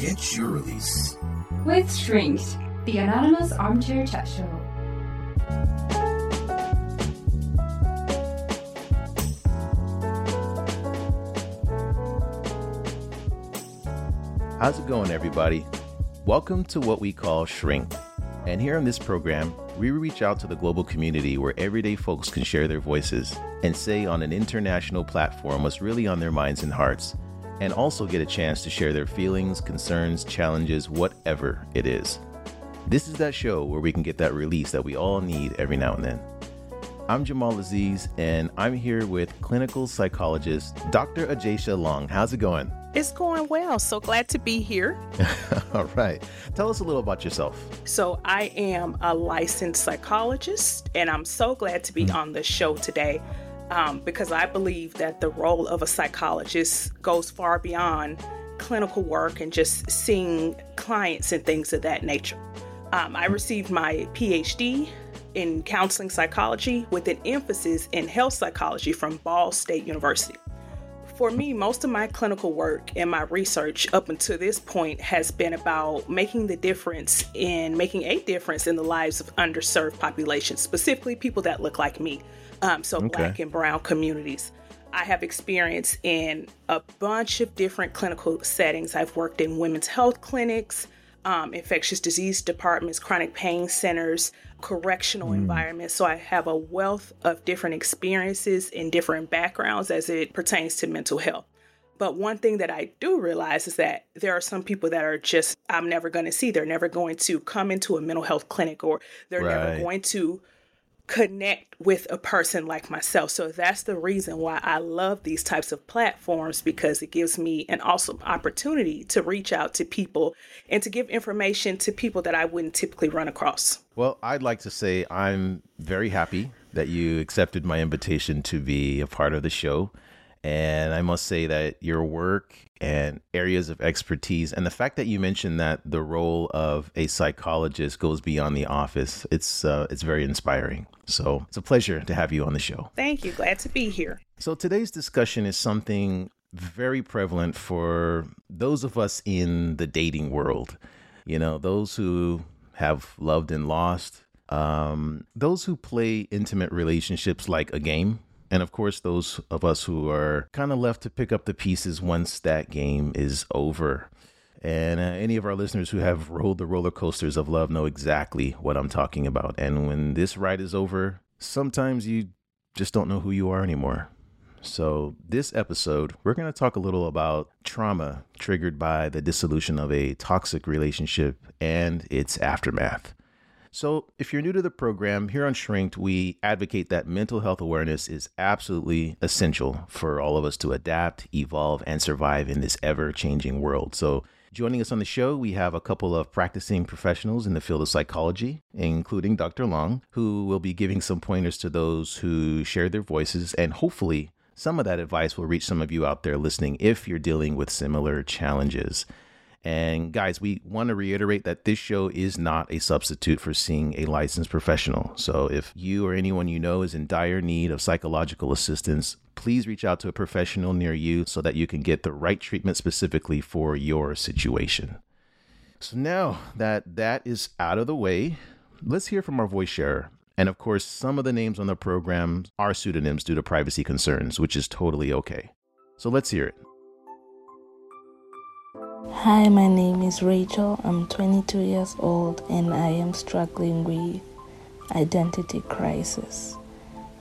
Get your release. With Shrinked, the anonymous armchair chat show. How's it going, everybody? Welcome to what we call Shrink. And here on this program, we reach out to the global community where everyday folks can share their voices and say on an international platform what's really on their minds and hearts, and also get a chance to share their feelings, concerns, challenges, whatever it is. This is that show where we can get that release that we all need every now and then. I'm Jamal Aziz, and I'm here with clinical psychologist Dr. Ajasha Long. How's it going? It's going well. So glad to be here. All right. Tell us a little about yourself. So, I am a licensed psychologist, and I'm so glad to be mm-hmm. on the show today um, because I believe that the role of a psychologist goes far beyond clinical work and just seeing clients and things of that nature. Um, I received my PhD in counseling psychology with an emphasis in health psychology from Ball State University for me, most of my clinical work and my research up until this point has been about making the difference in making a difference in the lives of underserved populations, specifically people that look like me. Um, so, okay. black and brown communities. I have experience in a bunch of different clinical settings. I've worked in women's health clinics, um, infectious disease departments, chronic pain centers, correctional mm. environments. So I have a wealth of different experiences in different backgrounds as it pertains to mental health. But one thing that I do realize is that there are some people that are just, I'm never going to see. They're never going to come into a mental health clinic or they're right. never going to connect with a person like myself. So that's the reason why I love these types of platforms because it gives me an awesome opportunity to reach out to people and to give information to people that I wouldn't typically run across. Well, I'd like to say I'm very happy that you accepted my invitation to be a part of the show. And I must say that your work and areas of expertise, and the fact that you mentioned that the role of a psychologist goes beyond the office, it's uh, it's very inspiring. So it's a pleasure to have you on the show. Thank you. Glad to be here. So today's discussion is something very prevalent for those of us in the dating world. You know, those who have loved and lost, um, those who play intimate relationships like a game and of course, those of us who are kind of left to pick up the pieces once that game is over. And uh, any of our listeners who have rode the roller coasters of love know exactly what I'm talking about. And when this ride is over, sometimes you just don't know who you are anymore. So, this episode, we're going to talk a little about trauma triggered by the dissolution of a toxic relationship and its aftermath. So, if you're new to the program, here on Shrinked, we advocate that mental health awareness is absolutely essential for all of us to adapt, evolve, and survive in this ever changing world. So, joining us on the show, we have a couple of practicing professionals in the field of psychology, including Dr. Long, who will be giving some pointers to those who share their voices, and hopefully, some of that advice will reach some of you out there listening if you're dealing with similar challenges. And guys, we want to reiterate that this show is not a substitute for seeing a licensed professional. So if you or anyone you know is in dire need of psychological assistance, please reach out to a professional near you so that you can get the right treatment specifically for your situation. So now that that is out of the way, let's hear from our voice sharer. And of course, some of the names on the program are pseudonyms due to privacy concerns, which is totally okay. So let's hear it. Hi, my name is Rachel. I'm 22 years old and I am struggling with identity crisis.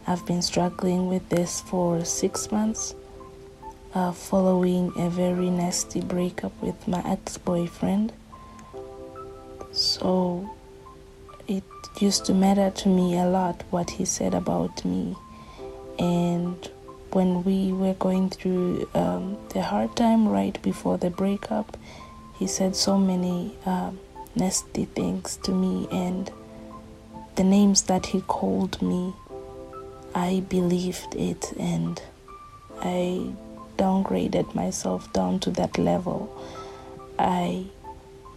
I've been struggling with this for six months, uh, following a very nasty breakup with my ex boyfriend. So it used to matter to me a lot what he said about me. And when we were going through um, the hard time right before the breakup, he said so many um, nasty things to me, and the names that he called me, I believed it, and I downgraded myself down to that level. I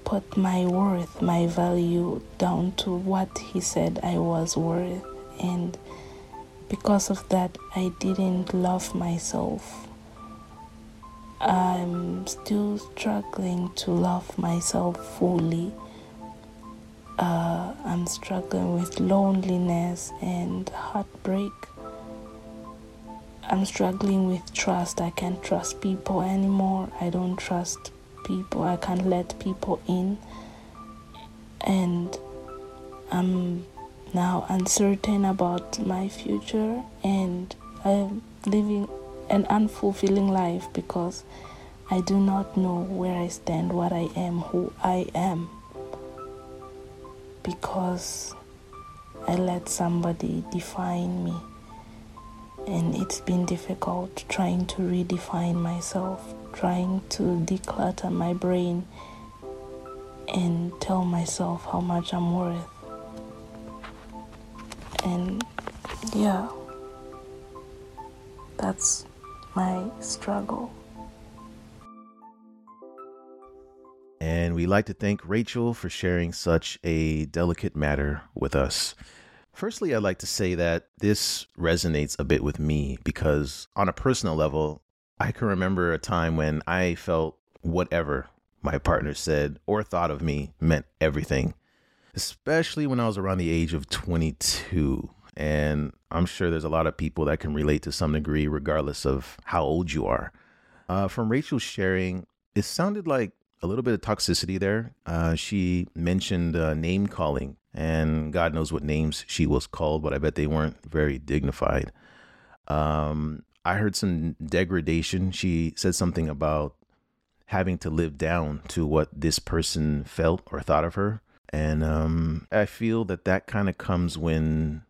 put my worth, my value down to what he said I was worth, and because of that, I didn't love myself. I'm still struggling to love myself fully. Uh, I'm struggling with loneliness and heartbreak. I'm struggling with trust. I can't trust people anymore. I don't trust people. I can't let people in. And I'm now uncertain about my future and I'm living an unfulfilling life because I do not know where I stand, what I am, who I am. Because I let somebody define me. And it's been difficult trying to redefine myself, trying to declutter my brain and tell myself how much I'm worth. And yeah, that's my struggle. And we'd like to thank Rachel for sharing such a delicate matter with us. Firstly, I'd like to say that this resonates a bit with me because, on a personal level, I can remember a time when I felt whatever my partner said or thought of me meant everything, especially when I was around the age of 22. And I'm sure there's a lot of people that can relate to some degree, regardless of how old you are. Uh, from Rachel's sharing, it sounded like a little bit of toxicity there. Uh, she mentioned uh, name calling, and God knows what names she was called, but I bet they weren't very dignified. Um, I heard some degradation. She said something about having to live down to what this person felt or thought of her. And um, I feel that that kind of comes when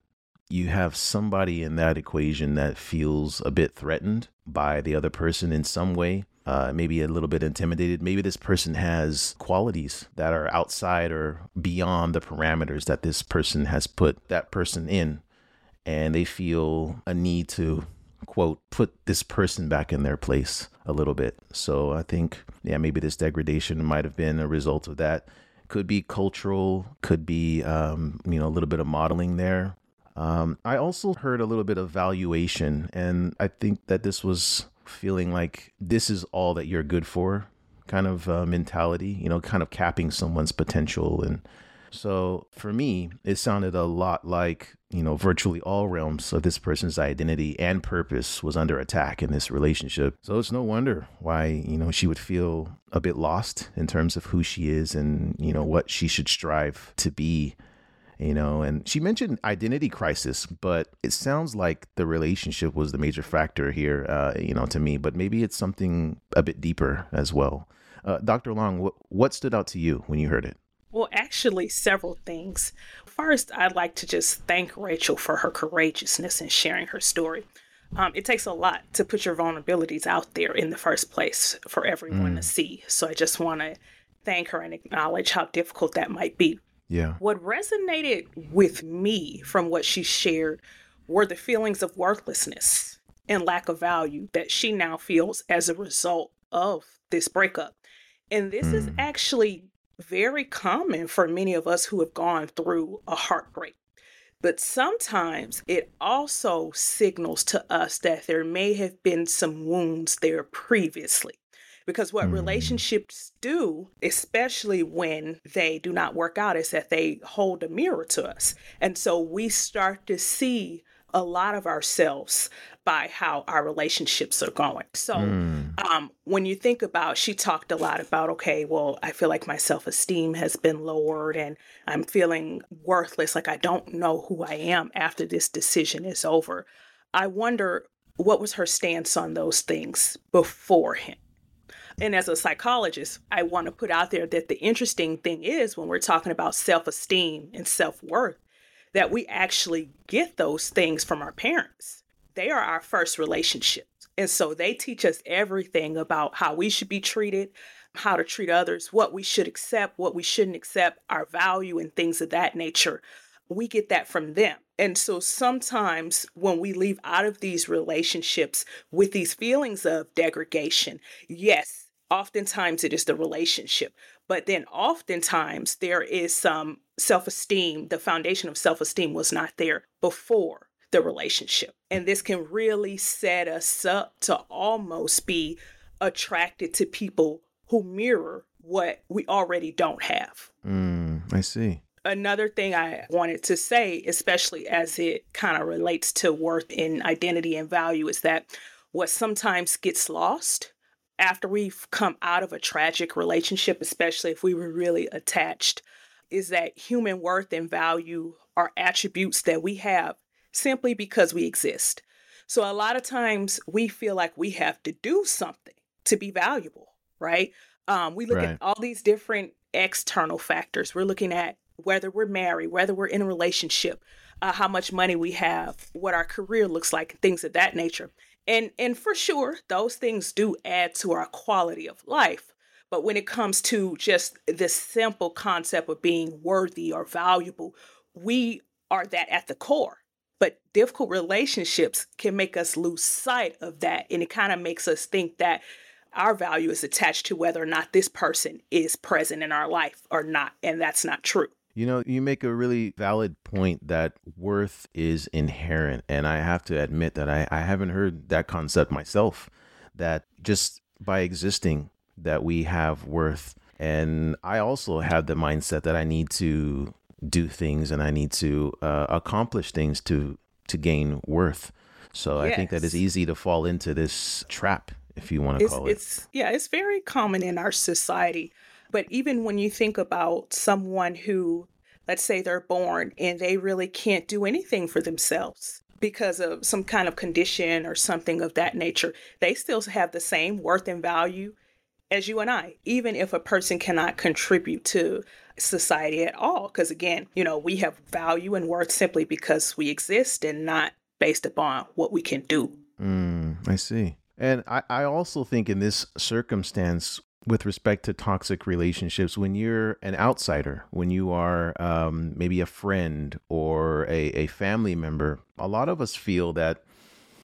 you have somebody in that equation that feels a bit threatened by the other person in some way, uh, maybe a little bit intimidated. Maybe this person has qualities that are outside or beyond the parameters that this person has put that person in, and they feel a need to quote put this person back in their place a little bit. So I think yeah maybe this degradation might have been a result of that. Could be cultural, could be um, you know a little bit of modeling there. Um, I also heard a little bit of valuation, and I think that this was feeling like this is all that you're good for kind of uh, mentality, you know, kind of capping someone's potential. And so for me, it sounded a lot like, you know, virtually all realms of this person's identity and purpose was under attack in this relationship. So it's no wonder why, you know, she would feel a bit lost in terms of who she is and, you know, what she should strive to be you know. And she mentioned identity crisis but it sounds like the relationship was the major factor here uh, you know to me but maybe it's something a bit deeper as well. Uh, dr long what, what stood out to you when you heard it well actually several things first i'd like to just thank rachel for her courageousness in sharing her story um, it takes a lot to put your vulnerabilities out there in the first place for everyone mm. to see so i just want to thank her and acknowledge how difficult that might be yeah. What resonated with me from what she shared were the feelings of worthlessness and lack of value that she now feels as a result of this breakup. And this mm. is actually very common for many of us who have gone through a heartbreak. But sometimes it also signals to us that there may have been some wounds there previously. Because what mm. relationships do, especially when they do not work out, is that they hold a mirror to us. And so we start to see a lot of ourselves by how our relationships are going. So, mm. um, when you think about, she talked a lot about, okay, well, I feel like my self esteem has been lowered and I'm feeling worthless, like I don't know who I am after this decision is over. I wonder what was her stance on those things beforehand? And as a psychologist, I want to put out there that the interesting thing is when we're talking about self esteem and self worth, that we actually get those things from our parents. They are our first relationships. And so they teach us everything about how we should be treated, how to treat others, what we should accept, what we shouldn't accept, our value, and things of that nature. We get that from them. And so sometimes when we leave out of these relationships with these feelings of degradation, yes, oftentimes it is the relationship but then oftentimes there is some self-esteem the foundation of self-esteem was not there before the relationship and this can really set us up to almost be attracted to people who mirror what we already don't have. Mm, I see. Another thing I wanted to say, especially as it kind of relates to worth and identity and value, is that what sometimes gets lost after we've come out of a tragic relationship, especially if we were really attached, is that human worth and value are attributes that we have simply because we exist. So a lot of times we feel like we have to do something to be valuable, right? Um, we look Right. at all these different external factors. We're looking at whether we're married, whether we're in a relationship, uh, how much money we have, what our career looks like, things of that nature. And and for sure, those things do add to our quality of life. But when it comes to just this simple concept of being worthy or valuable, we are that at the core. But difficult relationships can make us lose sight of that. And it kind of makes us think that our value is attached to whether or not this person is present in our life or not. And that's not true. You know, you make a really valid point that worth is inherent. And I have to admit that I, I haven't heard that concept myself, that just by existing, that we have worth. And I also have the mindset that I need to do things and I need to uh, accomplish things to to gain worth. So I think that it's easy to fall into this trap, if you want to it's, call it. it's yeah it's very common in our society but even when you think about someone who let's say they're born and they really can't do anything for themselves because of some kind of condition or something of that nature they still have the same worth and value as you and I even if a person cannot contribute to society at all because again you know we have value and worth simply because we exist and not based upon what we can do Mm, I see. And I, I also think in this circumstance, with respect to toxic relationships, when you're an outsider, when you are um, maybe a friend or a, a family member, a lot of us feel that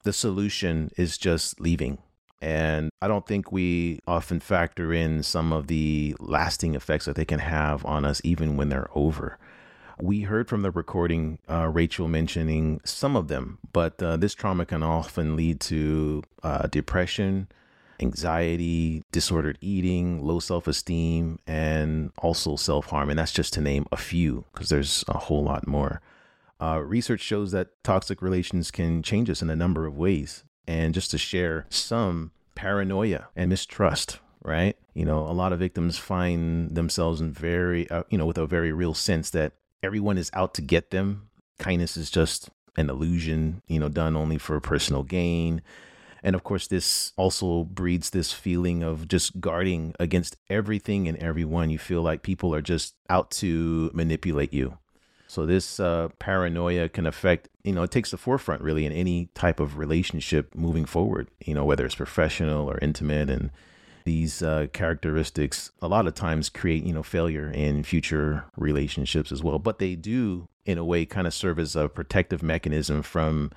the solution is just leaving. And I don't think we often factor in some of the lasting effects that they can have on us, even when they're over. We heard from the recording uh, Rachel mentioning some of them, but uh, this trauma can often lead to uh, depression, anxiety, disordered eating, low self esteem, and also self harm. And that's just to name a few, because there's a whole lot more. Uh, research shows that toxic relations can change us in a number of ways. And just to share some paranoia and mistrust, right? You know, a lot of victims find themselves in very, uh, you know, with a very real sense that everyone is out to get them. Kindness is just an illusion, you know, done only for personal gain. And of course, this also breeds this feeling of just guarding against everything and everyone. You feel like people are just out to manipulate you. So this uh, paranoia can affect, you know, it takes the forefront really in any type of relationship moving forward, you know, whether it's professional or intimate. And these uh, characteristics a lot of times create, you know, failure in future relationships as well. But they do, in a way, kind of serve as a protective mechanism from,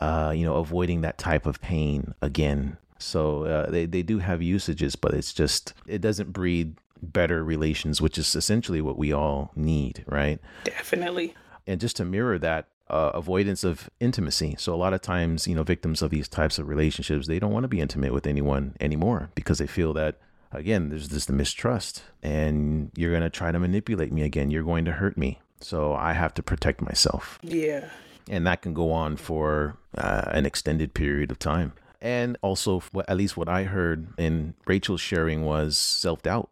uh, you know, avoiding that type of pain again. So uh, they, they do have usages, but it's just, it doesn't breed better relations, which is essentially what we all need, right? definitely. And just to mirror that uh, avoidance of intimacy. So a lot of times you know victims of these types of relationships they don't want to be intimate with anyone anymore because they feel that again there's this mistrust and you're going to try to manipulate me again. You're going to hurt me. So i have to protect myself. Yeah and that can go on for uh, an extended period of time. And also at least what i heard in rachel's sharing was self-doubt.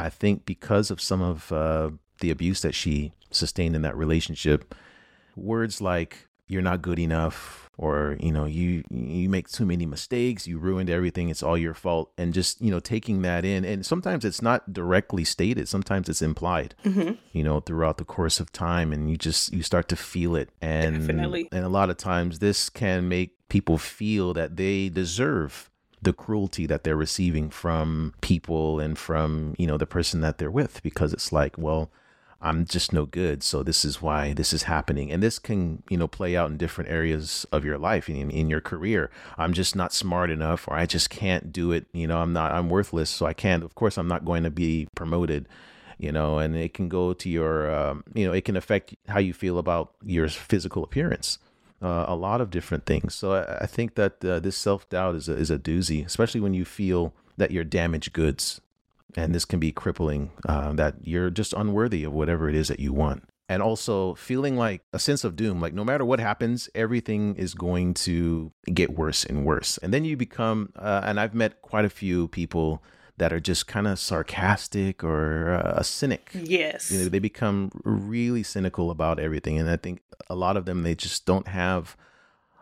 I think because of some of uh, the abuse that she sustained in that relationship words like you're not good enough or you know you you make too many mistakes you ruined everything it's all your fault and just you know taking that in and sometimes it's not directly stated sometimes it's implied mm-hmm. you know throughout the course of time and you just you start to feel it and Definitely. and a lot of times this can make people feel that they deserve the cruelty that they're receiving from people and from you know the person that they're with because it's like well I'm just no good. So this is why this is happening. And this can, you know, play out in different areas of your life in, in your career. I'm just not smart enough or I just can't do it. You know, I'm not, I'm worthless. So I can't, of course, I'm not going to be promoted, you know, and it can go to your, um, you know, it can affect how you feel about your physical appearance. Uh, a lot of different things. So I, I think that uh, this self doubt is a, is a doozy, especially when you feel that you're damaged goods. And this can be crippling, uh, that you're just unworthy of whatever it is that you want. And also feeling like a sense of doom, like no matter what happens, everything is going to get worse and worse. And then you become, uh, and I've met quite a few people that are just kind of sarcastic or uh, a cynic. Yes. You know, they become really cynical about everything. And I think a lot of them, they just don't have,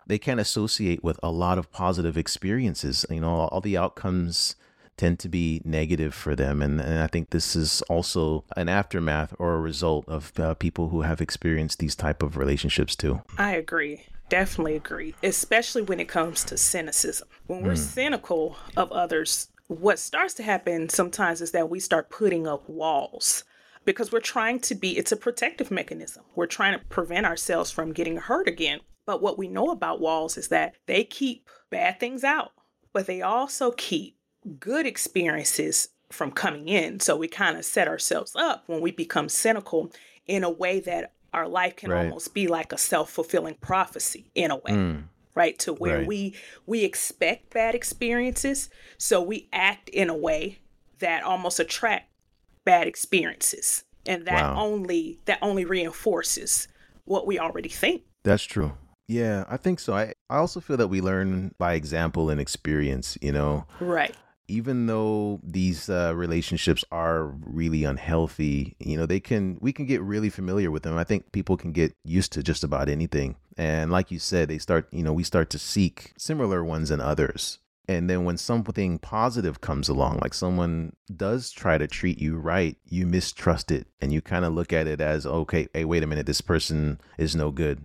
they can't associate with a lot of positive experiences. You know, all the outcomes tend to be negative for them. And, and I think this is also an aftermath or a result of uh, people who have experienced these type of relationships too. I agree. Definitely agree, especially when it comes to cynicism. When we're mm. cynical of others, what starts to happen sometimes is that we start putting up walls because we're trying to be, it's a protective mechanism. We're trying to prevent ourselves from getting hurt again. But what we know about walls is that they keep bad things out, but they also keep good experiences from coming in. So we kind of set ourselves up when we become cynical in a way that our life can right. almost be like a self fulfilling prophecy in a way. Mm right to where right. we we expect bad experiences so we act in a way that almost attract bad experiences and that wow. only that only reinforces what we already think that's true yeah i think so i i also feel that we learn by example and experience you know right even though these uh, relationships are really unhealthy, you know, they can we can get really familiar with them. I think people can get used to just about anything. And like you said, they start, you know, we start to seek similar ones in others. And then when something positive comes along, like someone does try to treat you right, you mistrust it and you kind of look at it as, okay, hey, wait a minute, this person is no good.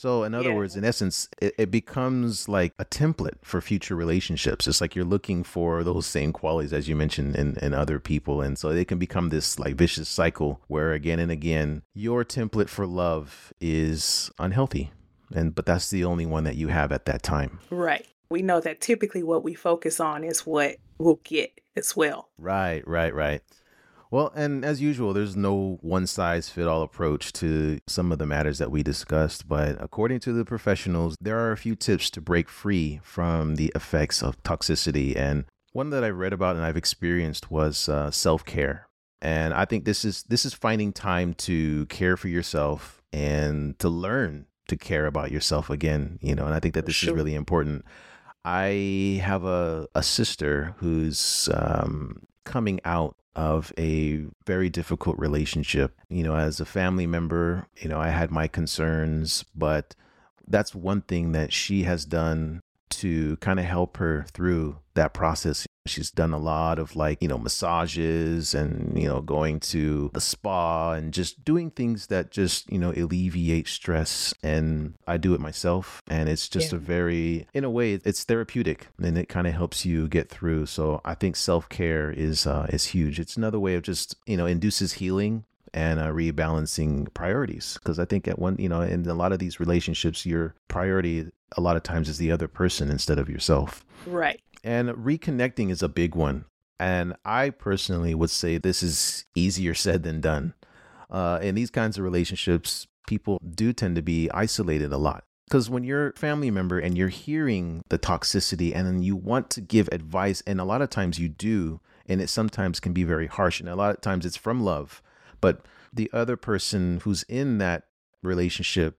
So, in other yeah. words, in essence, it, it, becomes like a template for future relationships. It's like you're looking for those same qualities as you mentioned in, in other people. And so they can become this like vicious cycle where again and again, your template for love is unhealthy. And but that's the only one that you have at that time. Right. We know that typically what we focus on is what we'll get as well. Right, right, right. Well, and as usual, there's no one size fit all approach to some of the matters that we discussed, but according to the professionals, there are a few tips to break free from the effects of toxicity. And one that I read about and I've experienced was uh, self care. And I think this is this is finding time to care for yourself and to learn to care about yourself again. You know, and I think that this sure. is really important. I have a, a sister who's um, coming out of a very difficult relationship. You know, as a family member, you know, I had my concerns, but that's one thing that she has done to kind of help her through that process. She's done a lot of like, you know, massages and, you know, going to the spa and just doing things that just, you know, alleviate stress. And I do it myself. And it's just yeah. a very, in a way, it's therapeutic and it kind of helps you get through. So I think self care is, uh, is huge. It's another way of just, you know, induces healing and uh, rebalancing priorities because i think at one you know in a lot of these relationships your priority a lot of times is the other person instead of yourself right and reconnecting is a big one. And I personally would say this is easier said than done. Uh, in these kinds of relationships, people do tend to be isolated a lot. Because when you're a family member and you're hearing the toxicity and then you want to give advice, and a lot of times you do, and it sometimes can be very harsh, and a lot of times it's from love. But the other person who's in that relationship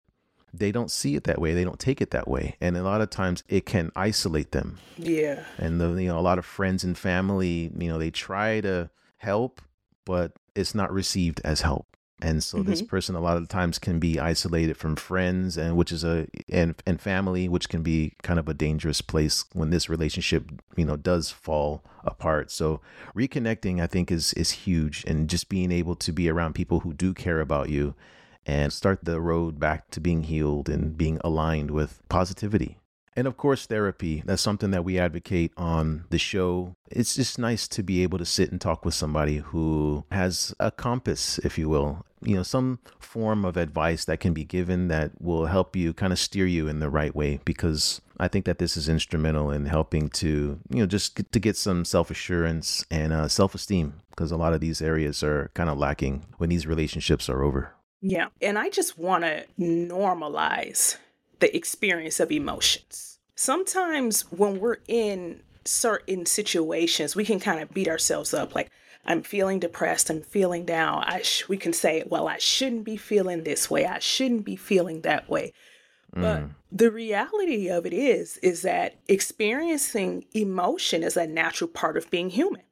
they don't see it that way. They don't take it that way. And a lot of times it can isolate them. Yeah. And the, you know, a lot of friends and family, you know, they try to help, but it's not received as help. And so mm-hmm. this person a lot of times can be isolated from friends and which is a and and family, which can be kind of a dangerous place when this relationship, you know, does fall apart. So reconnecting I think is is huge and just being able to be around people who do care about you and start the road back to being healed and being aligned with positivity. And of course, therapy. That's something that we advocate on the show. It's just nice to be able to sit and talk with somebody who has a compass, if you will, you know, some form of advice that can be given that will help you kind of steer you in the right way. Because I think that this is instrumental in helping to, you know, just to get some self assurance and uh, self esteem. Because a lot of these areas are kind of lacking when these relationships are over. Yeah. And I just want to normalize the experience of emotions. Sometimes when we're in certain situations, we can kind of beat ourselves up like, I'm feeling depressed, I'm feeling down. I sh- we can say, well, I shouldn't be feeling this way. I shouldn't be feeling that way. But mm. the reality of it is is that experiencing emotion is a natural part of being human.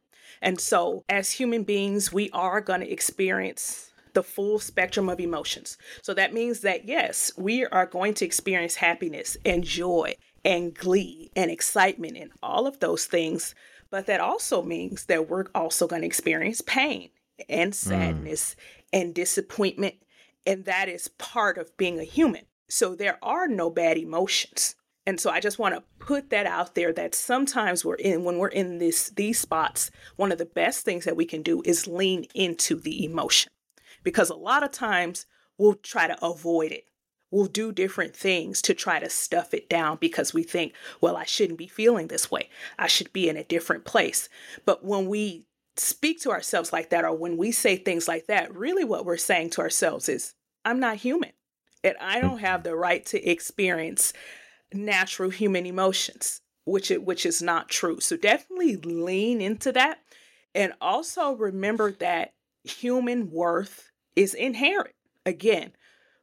And so as human beings, we are going to experience the full spectrum of emotions. So that means that yes, we are going to experience happiness and joy and glee and excitement and all of those things. But that also means that we're also going to experience pain and mm. sadness mm. and disappointment. And that is part of being a human. So there are no bad emotions. And so I just want to put that out there that sometimes we're in when we're in this these spots, one of the best things that we can do is lean into the emotion. Because a lot of times we'll try to avoid it. We'll do different things to try to stuff it down because we think, well, I shouldn't be feeling this way. I should be in a different place. But when we speak to ourselves like that, or when we say things like that, really what we're saying to ourselves is, I'm not human and I don't mm-hmm. have the right to experience natural human emotions, which it, which is not true. So definitely lean into that, and also remember that human worth is inherent. Again,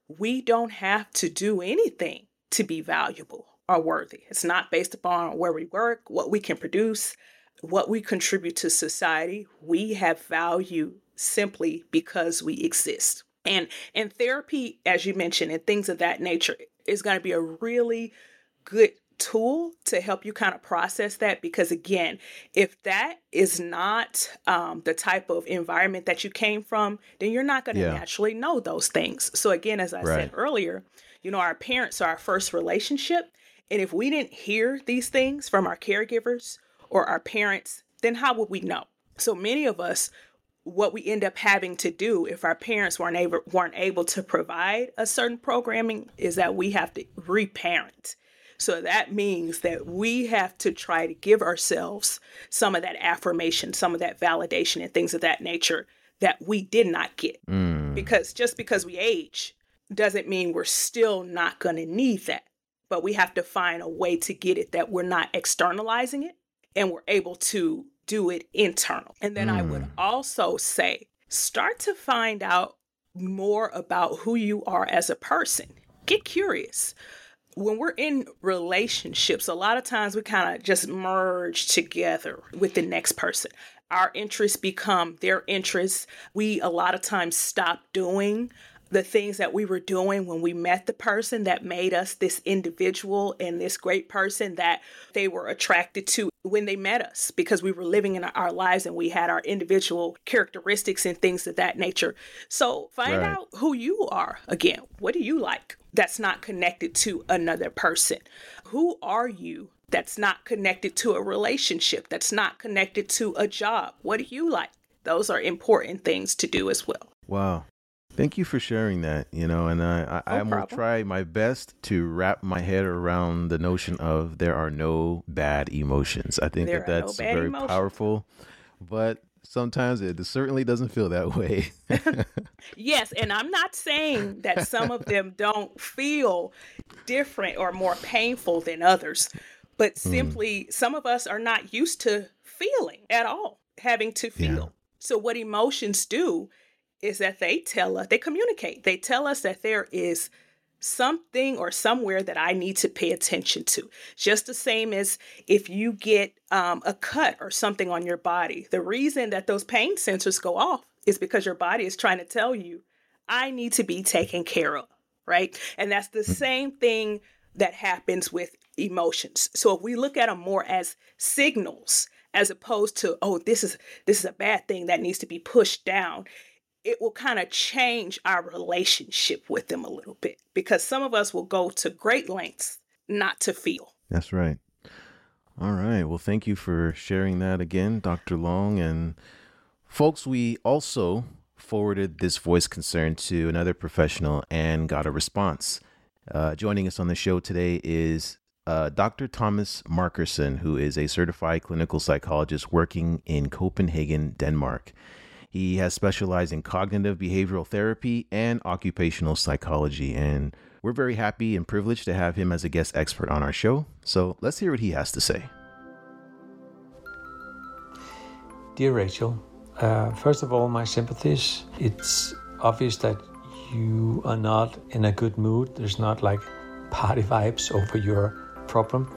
we don't have to do anything to be valuable or worthy. It's not based upon where we work, what we can produce, what we contribute to society. We have value simply because we exist. And and therapy, as you mentioned, and things of that nature is going to be a really good tool to help you kind of process that because again if that is not um, the type of environment that you came from then you're not going to yeah. naturally know those things so again as i right. said earlier you know our parents are our first relationship and if we didn't hear these things from our caregivers or our parents then how would we know so many of us what we end up having to do if our parents weren't able weren't able to provide a certain programming is that we have to reparent. So that means that we have to try to give ourselves some of that affirmation, some of that validation and things of that nature that we did not get. Mm. Because just because we age doesn't mean we're still not going to need that. But we have to find a way to get it that we're not externalizing it and we're able to do it internal. And then mm. I would mm. also say start to find out more about who you are as a person. Get curious. When we're in relationships, a lot of times we kind of just merge together with the next person. Our interests become their interests. We a lot of times stop doing the things that we were doing when we met the person that made us this individual and this great person that they were attracted to when they met us because we were living in our lives and we had our individual characteristics and things of that nature. So find right. out who you are again. What do you like that's not connected to another person? Who are you that's not connected to a relationship, that's not connected to a job? What do you like? Those are important things to do as well. Wow. Thank you for sharing that. You know, and I, I, no I will try my best to wrap my head around the notion of there are no bad emotions. I think there that that's no very emotions. powerful, but sometimes it certainly doesn't feel that way. yes, and I'm not saying that some of them don't feel different or more painful than others, but hmm. simply mm. some of us are not used to feeling at all, having to feel. Yeah. So, what emotions do is that they tell us, they communicate, they tell us that there is something or somewhere that I need to pay attention to. Just the same as if you get um, a cut or something on your body. The reason that those pain sensors go off is because your body is trying to tell you, I need to be taken care of, right? And that's the mm. same thing that happens with emotions. So if we look at them more as signals as opposed to, oh, this is this is a bad thing that needs to be pushed down it will kind of change our relationship with them a little bit because some of us will go to great lengths not to feel. That's right. All right. Well, thank you for sharing that again, Dr. Long. And folks, we also forwarded this voice concern to another professional and got a response. Uh, joining us on the show today is uh, Dr. Thomas Markersen, who is a certified clinical psychologist working in Copenhagen, Denmark. He has specialized in cognitive behavioral therapy and occupational psychology. And we're very happy and privileged to have him as a guest expert on our show. So let's hear what he has to say. Dear Rachel, uh, first of all, my sympathies. It's obvious that you are not in a good mood. There's not like party vibes over your problem.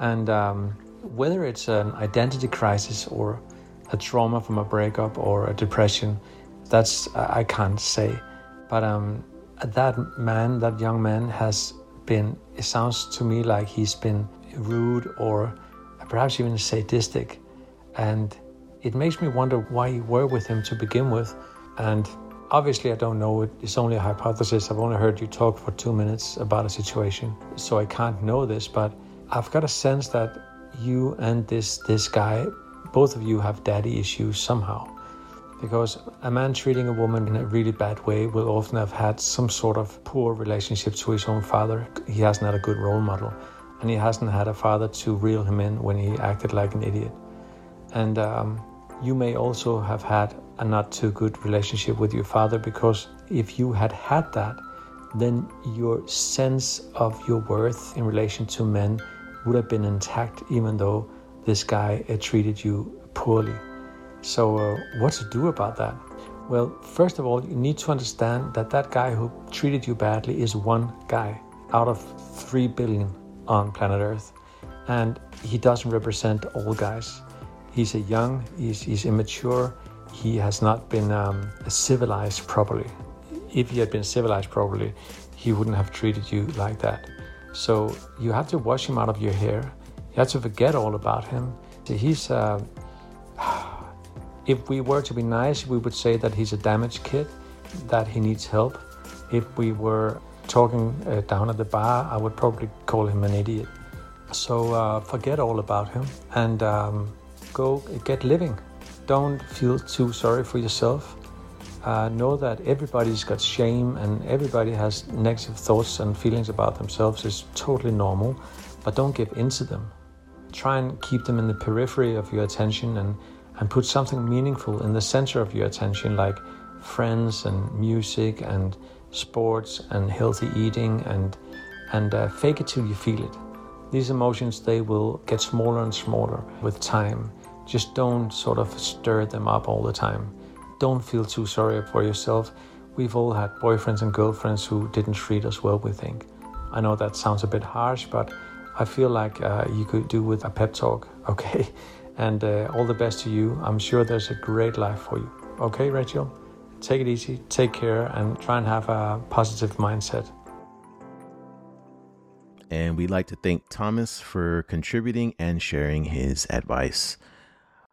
And um, whether it's an identity crisis or a trauma from a breakup or a depression, that's I can't say. But um, that man, that young man, has been. It sounds to me like he's been rude or perhaps even sadistic, and it makes me wonder why you were with him to begin with. And obviously, I don't know. It's only a hypothesis. I've only heard you talk for two minutes about a situation, so I can't know this. But I've got a sense that you and this this guy, both of you have daddy issues somehow. Because a man treating a woman in a really bad way will often have had some sort of poor relationship to his own father. He hasn't had a good role model, and he hasn't had a father to reel him in when he acted like an idiot. And um, you may also have had a not too good relationship with your father because if you had had that, then your sense of your worth in relation to men would have been intact even though this guy uh, treated you poorly. So, uh, what to do about that? Well, first of all, you need to understand that that guy who treated you badly is one guy out of 3 billion on planet Earth. And he doesn't represent all guys. He's a young, he's, he's immature, he has not been um, civilized properly. If he had been civilized properly, he wouldn't have treated you like that. So you have to wash him out of your hair. You have to forget all about him. He's, uh, if we were to be nice, we would say that he's a damaged kid, that he needs help. If we were talking uh, down at the bar, I would probably call him an idiot. So uh, forget all about him and um, go get living. Don't feel too sorry for yourself. Uh, know that everybody's got shame and everybody has negative thoughts and feelings about themselves is totally normal, but don't give in to them. Try and keep them in the periphery of your attention and, and put something meaningful in the center of your attention, like friends and music and sports and healthy eating and and uh, fake it till you feel it. These emotions they will get smaller and smaller with time. Just don't sort of stir them up all the time. Don't feel too sorry for yourself. We've all had boyfriends and girlfriends who didn't treat us well, we think. I know that sounds a bit harsh, but I feel like uh, you could do with a pep talk, okay? And uh, all the best to you. I'm sure there's a great life for you. Okay, Rachel? Take it easy, take care, and try and have a positive mindset. And we'd like to thank Thomas for contributing and sharing his advice.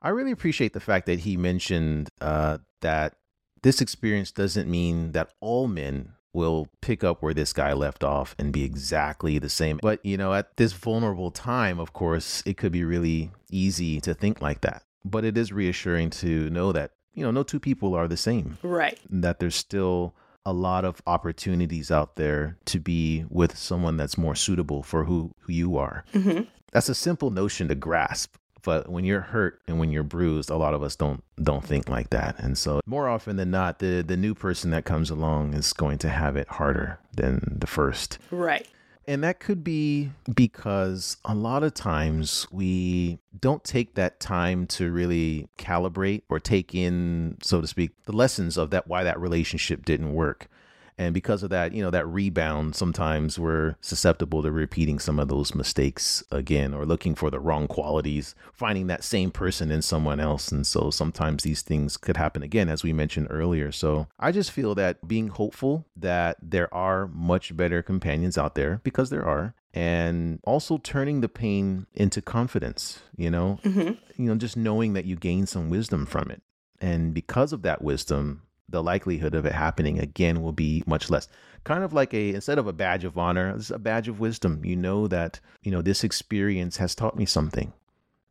I really appreciate the fact that he mentioned uh, that this experience doesn't mean that all men will pick up where this guy left off and be exactly the same. But, you know, at this vulnerable time, of course, it could be really easy to think like that. But it is reassuring to know that, you know, no two people are the same. Right. That there's still a lot of opportunities out there to be with someone that's more suitable for who, who you are. Mm-hmm. That's a simple notion to grasp, but when you're hurt and when you're bruised, a lot of us don't don't think like that. And so more often than not, the the new person that comes along is going to have it harder than the first. Right. And that could be because a lot of times we don't take that time to really calibrate or take in, so to speak, the lessons of that why that relationship didn't work. And because of that, you know, that rebound, sometimes we're susceptible to repeating some of those mistakes again or looking for the wrong qualities, finding that same person in someone else. And so sometimes these things could happen again, as we mentioned earlier. So I just feel that being hopeful that there are much better companions out there, because there are, and also turning the pain into confidence, you know, Mm-hmm. you know, just knowing that you gain some wisdom from it. And because of that wisdom, the likelihood of it happening again will be much less. Kind of like a instead of a badge of honor, it's a badge of wisdom. You know that, you know, this experience has taught me something.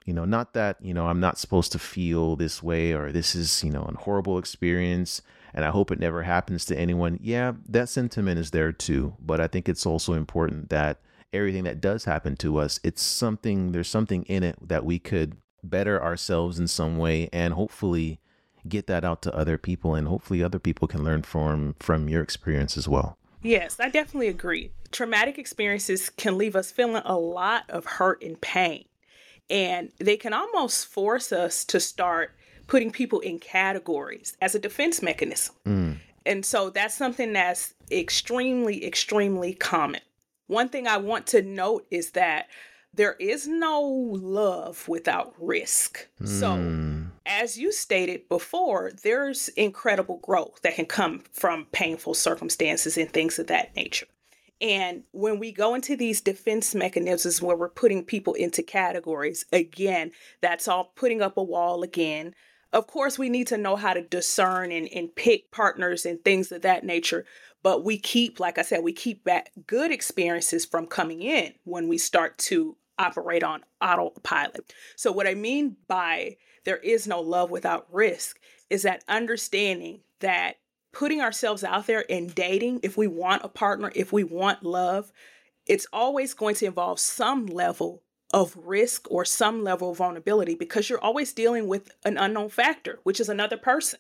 You know, not that, you know, I'm not supposed to feel this way or this is, you know, a horrible experience and I hope it never happens to anyone. Yeah, that sentiment is there too, but I think it's also important that everything that does happen to us, it's something there's something in it that we could better ourselves in some way and hopefully get that out to other people and hopefully other people can learn from from your experience as well Yes, I definitely agree. Traumatic experiences can leave us feeling a lot of hurt and pain. And they can almost force us to start putting people in categories as a defense mechanism. Mm. And so that's something that's extremely, extremely common. One thing I want to note is that there is no love without risk. Mm. So, hmm. as you stated before, there's incredible growth that can come from painful circumstances and things of that nature. And when we go into these defense mechanisms where we're putting people into categories, again, that's all putting up a wall again. Of course, we need to know how to discern and, and pick partners and things of that nature. But we keep, like I said, we keep back good experiences from coming in when we start to operate on autopilot. So, what I mean by there is no love without risk is that understanding that putting ourselves out there in dating, if we want a partner, if we want love, it's always going to involve some level of risk or some level of vulnerability because you're always dealing with an unknown factor, which is another person.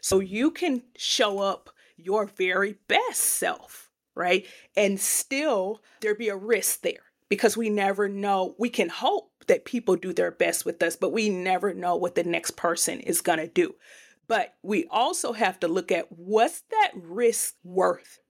So you can show up your very best self, right? And still there be a risk there because we never know. We can hope that people do their best with us, but we never know what the next person is going to do. But we also have to look at what's that risk worth?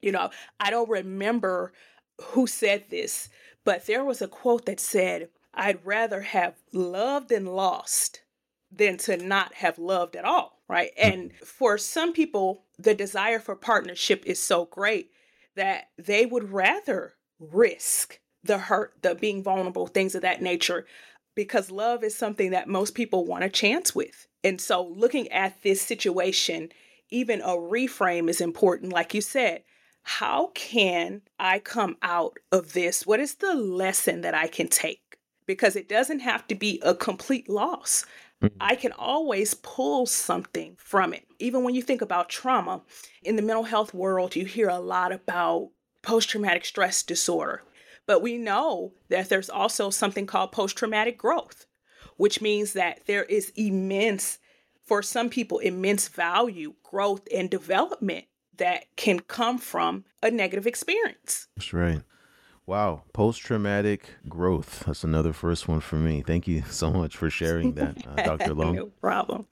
You know, I don't remember who said this, but there was a quote that said, I'd rather have loved and lost than to not have loved at all, right? Hmm. And for some people, the desire for partnership is so great that they would rather risk the hurt, the being vulnerable, things of that nature, because love is something that most people want a chance with. And so, looking at this situation, even a reframe is important. Like you said, how can I come out of this? What is the lesson that I can take? Because it doesn't have to be a complete loss. Mm-hmm. I can always pull something from it. Even when you think about trauma, in the mental health world, you hear a lot about post traumatic stress disorder. But we know that there's also something called post traumatic growth, which means that there is immense, for some people, immense value, growth, and development that can come from a negative experience. That's right. Wow, post traumatic growth. That's another first one for me. Thank you so much for sharing that, uh, Dr. Long. no problem.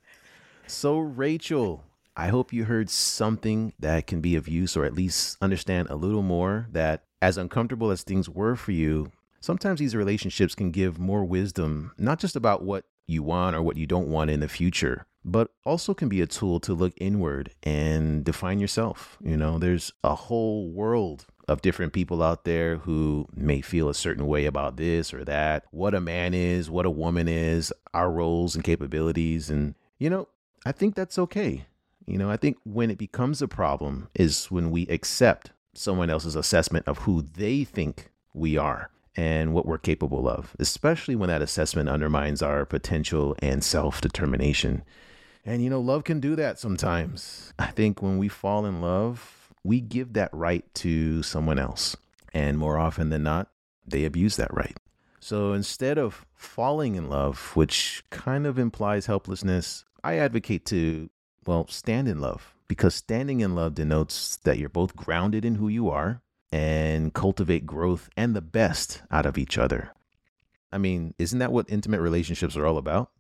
So, Rachel, I hope you heard something that can be of use or at least understand a little more that, as uncomfortable as things were for you, sometimes these relationships can give more wisdom, not just about what you want or what you don't want in the future, but also can be a tool to look inward and define yourself. You know, there's a whole world of different people out there who may feel a certain way about this or that, what a man is, what a woman is, our roles and capabilities. And, you know, I think that's okay. You know, I think when it becomes a problem is when we accept someone else's assessment of who they think we are and what we're capable of, especially when that assessment undermines our potential and self determination. And, you know, love can do that sometimes. I think when we fall in love, we give that right to someone else. And more often than not, they abuse that right. So instead of falling in love, which kind of implies helplessness, I advocate to, well, stand in love because standing in love denotes that you're both grounded in who you are and cultivate growth and the best out of each other. I mean, isn't that what intimate relationships are all about?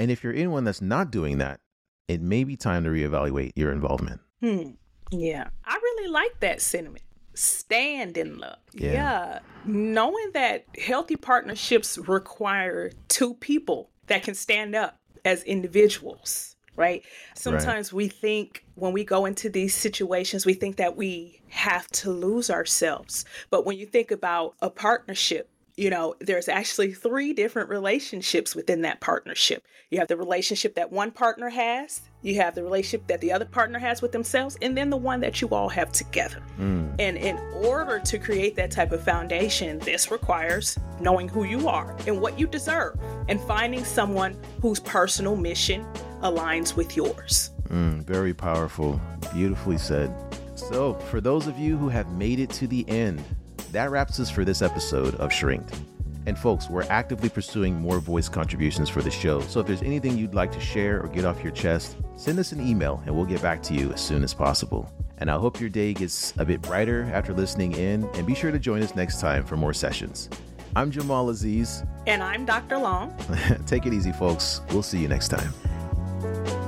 And if you're in one that's not doing that, it may be time to reevaluate your involvement. Hmm. Yeah, I really like that sentiment. Stand in love. Yeah. yeah. Knowing that healthy partnerships require two people that can stand up as individuals, right? Sometimes right. we think when we go into these situations, we think that we have to lose ourselves. But when you think about a partnership, you know, there's actually three different relationships within that partnership. You have the relationship that one partner has, you have the relationship that the other partner has with themselves, and then the one that you all have together. Mm. And in order to create that type of foundation, this requires knowing who you are and what you deserve, and finding someone whose personal mission aligns with yours. Mm, very powerful. Beautifully said. So, for those of you who have made it to the end, that wraps us for this episode of Shrinked. And folks, we're actively pursuing more voice contributions for the show. So if there's anything you'd like to share or get off your chest, send us an email and we'll get back to you as soon as possible. And I hope your day gets a bit brighter after listening in, and be sure to join us next time for more sessions. I'm Jamal Aziz. And I'm Dr. Long. Take it easy, folks. We'll see you next time.